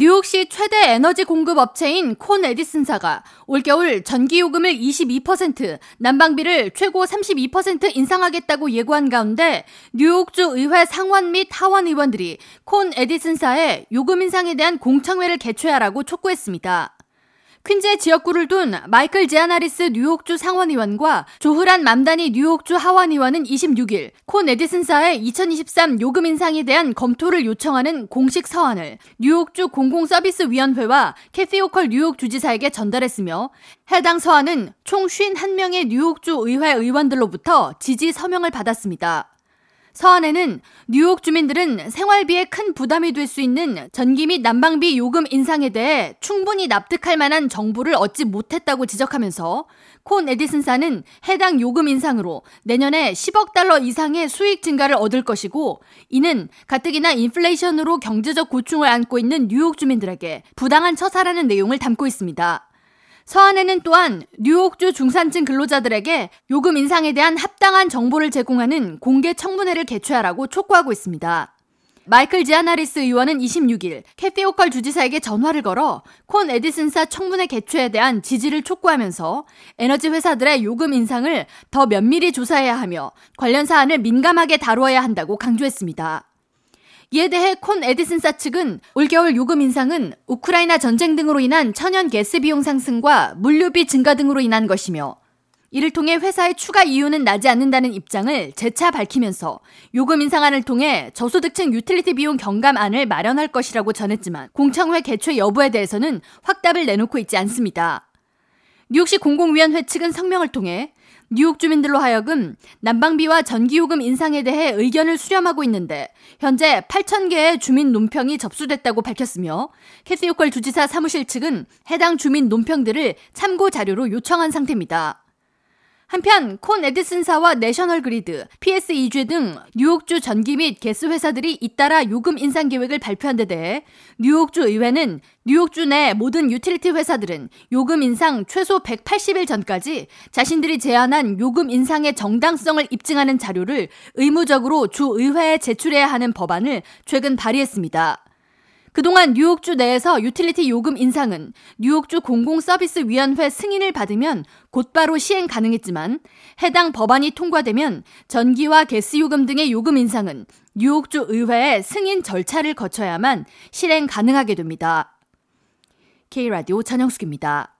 뉴욕시 최대 에너지 공급 업체인 콘 에디슨사가 올겨울 전기요금을 22%, 난방비를 최고 32% 인상하겠다고 예고한 가운데 뉴욕주 의회 상원 및 하원 의원들이 콘 에디슨사의 요금 인상에 대한 공청회를 개최하라고 촉구했습니다. 퀸즈의 지역구를 둔 마이클 제아나리스 뉴욕주 상원의원과 조흐란 맘다니 뉴욕주 하원의원은 26일 콘 에디슨사의 2023 요금 인상에 대한 검토를 요청하는 공식 서한을 뉴욕주 공공서비스위원회와 캐시 호컬 뉴욕 주지사에게 전달했으며 해당 서한은 총 51명의 뉴욕주 의회 의원들로부터 지지 서명을 받았습니다. 서한에는 뉴욕 주민들은 생활비에 큰 부담이 될 수 있는 전기 및 난방비 요금 인상에 대해 충분히 납득할 만한 정보를 얻지 못했다고 지적하면서 콘 에디슨사는 해당 요금 인상으로 내년에 10억 달러 이상의 수익 증가를 얻을 것이고 이는 가뜩이나 인플레이션으로 경제적 고충을 안고 있는 뉴욕 주민들에게 부당한 처사라는 내용을 담고 있습니다. 서한에는 또한 뉴욕주 중산층 근로자들에게 요금 인상에 대한 합당한 정보를 제공하는 공개 청문회를 개최하라고 촉구하고 있습니다. 마이클 지아나리스 의원은 26일 캐시 호컬 주지사에게 전화를 걸어 콘 에디슨사 청문회 개최에 대한 지지를 촉구하면서 에너지 회사들의 요금 인상을 더 면밀히 조사해야 하며 관련 사안을 민감하게 다루어야 한다고 강조했습니다. 이에 대해 콘 에디슨사 측은 올겨울 요금 인상은 우크라이나 전쟁 등으로 인한 천연 가스 비용 상승과 물류비 증가 등으로 인한 것이며 이를 통해 회사의 추가 이윤은 나지 않는다는 입장을 재차 밝히면서 요금 인상안을 통해 저소득층 유틸리티 비용 경감안을 마련할 것이라고 전했지만 공청회 개최 여부에 대해서는 확답을 내놓고 있지 않습니다. 뉴욕시 공공위원회 측은 성명을 통해 뉴욕 주민들로 하여금 난방비와 전기요금 인상에 대해 의견을 수렴하고 있는데 현재 8,000개의 주민 논평이 접수됐다고 밝혔으며 캐시 호컬 주지사 사무실 측은 해당 주민 논평들을 참고 자료로 요청한 상태입니다. 한편 콘 에디슨사와 내셔널 그리드, PSE&G 등 뉴욕주 전기 및 가스 회사들이 잇따라 요금 인상 계획을 발표한 데 대해 뉴욕주 의회는 뉴욕주 내 모든 유틸리티 회사들은 요금 인상 최소 180일 전까지 자신들이 제안한 요금 인상의 정당성을 입증하는 자료를 의무적으로 주 의회에 제출해야 하는 법안을 최근 발의했습니다. 그동안 뉴욕주 내에서 유틸리티 요금 인상은 뉴욕주 공공서비스위원회 승인을 받으면 곧바로 시행 가능했지만 해당 법안이 통과되면 전기와 게스 요금 등의 요금 인상은 뉴욕주 의회의 승인 절차를 거쳐야만 실행 가능하게 됩니다. K라디오 전영숙입니다.